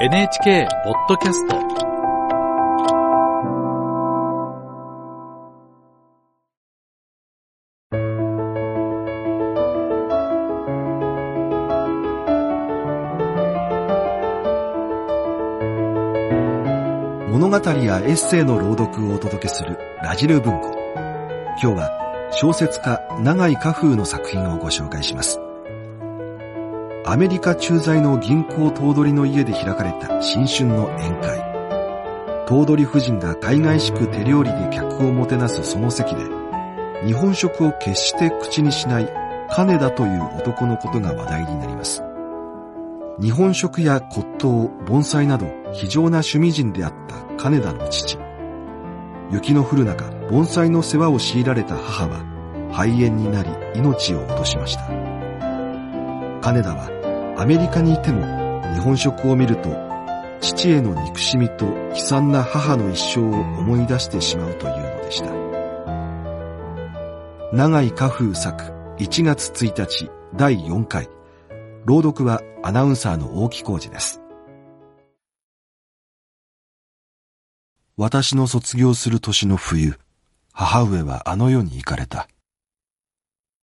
NHK ポッドキャスト物語やエッセイの朗読をお届けするラジル文庫。今日は小説家永井家風の作品をご紹介します。アメリカ駐在の銀行頭取の家で開かれた新春の宴会。頭取夫人が海外しく手料理で客をもてなすその席で、日本食を決して口にしない金田という男のことが話題になります。日本食や骨董、盆栽など非常な趣味人であった金田の父。雪の降る中、盆栽の世話を強いられた母は肺炎になり命を落としました。金田はアメリカにいても日本食を見ると父への憎しみと悲惨な母の一生を思い出してしまうというのでした。長井家風作1月1日第4回朗読はアナウンサーの大木浩二です。私の卒業する年の冬、母上はあの世に行かれた。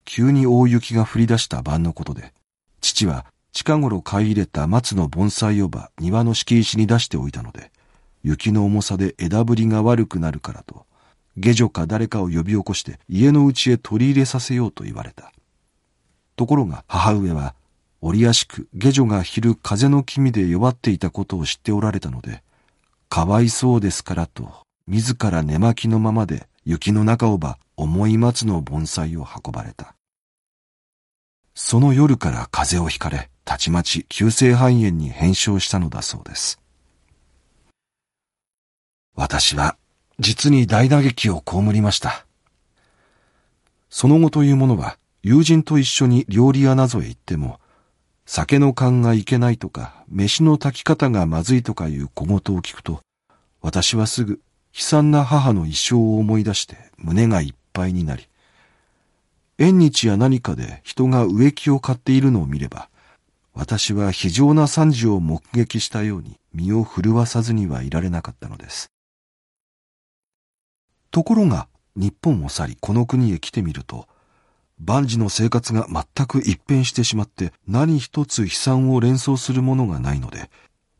急に大雪が降り出した晩のことで、父は近頃買い入れた松の盆栽をば庭の敷石に出しておいたので、雪の重さで枝ぶりが悪くなるからと、下女か誰かを呼び起こして家の内へ取り入れさせようと言われた。ところが母上は折やしく下女が昼風の気味で弱っていたことを知っておられたので、かわいそうですからと、自ら寝巻きのままで雪の中をば重い松の盆栽を運ばれた。その夜から風邪をひかれ、たちまち急性肺炎に変症したのだそうです。私は実に大打撃を被りました。その後というものは友人と一緒に料理屋などへ行っても、酒の勘がいけないとか、飯の炊き方がまずいとかいう小言を聞くと、私はすぐ悲惨な母の一生を思い出して胸がいっぱいになり、縁日や何かで人が植木を買っているのを見れば、私は非常な惨事を目撃したように身を震わさずにはいられなかったのです。ところが、日本を去りこの国へ来てみると、万事の生活が全く一変してしまって何一つ悲惨を連想するものがないので、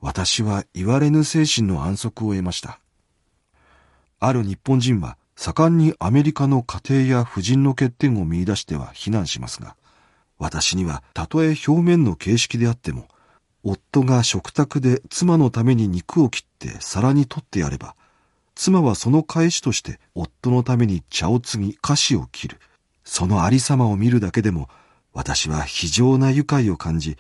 私は言われぬ精神の安息を得ました。ある日本人は盛んにアメリカの家庭や婦人の欠点を見出しては非難しますが、私にはたとえ表面の形式であっても、夫が食卓で妻のために肉を切って皿に取ってやれば、妻はその返しとして夫のために茶を継ぎ菓子を切る。そのありさまを見るだけでも、私は非常な愉快を感じ、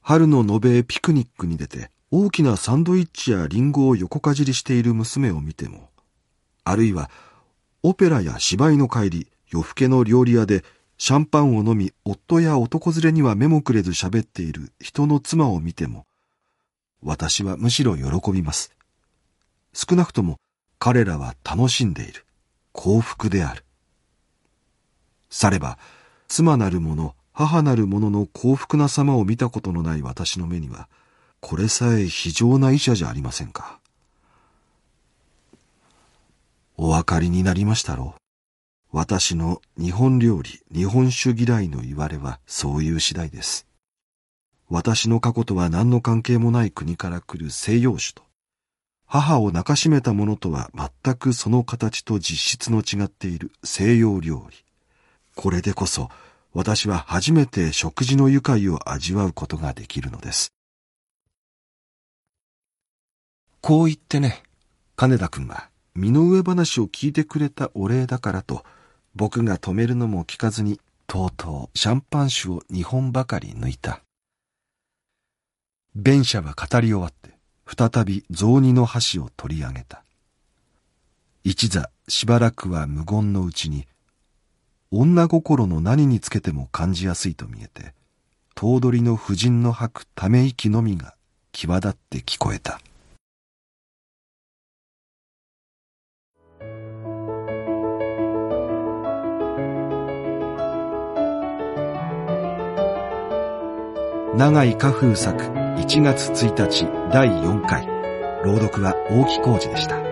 春の延べピクニックに出て、大きなサンドイッチやリンゴを横かじりしている娘を見ても、あるいは、オペラや芝居の帰り、夜更けの料理屋で、シャンパンを飲み、夫や男連れには目もくれず喋っている人の妻を見ても、私はむしろ喜びます。少なくとも彼らは楽しんでいる。幸福である。されば、妻なる者、母なる者の幸福な様を見たことのない私の目には、これさえ非常な医者じゃありませんか。お分かりになりましたろう。私の日本料理、日本酒嫌いの言われはそういう次第です。私の過去とは何の関係もない国から来る西洋種と、母を泣かしめたものとは全くその形と実質の違っている西洋料理。これでこそ私は初めて食事の愉快を味わうことができるのです。こう言ってね、金田君は身の上話を聞いてくれたお礼だからと、僕が止めるのも聞かずに、とうとうシャンパン酒を2本ばかり抜いた。弁者は語り終わって、再び雑煮の箸を取り上げた。一座しばらくは無言のうちに、女心の何につけても感じやすいと見えて、頭取の婦人の吐くため息のみが際立って聞こえた。長井花風作1月1日第4回。朗読は大木浩二でした。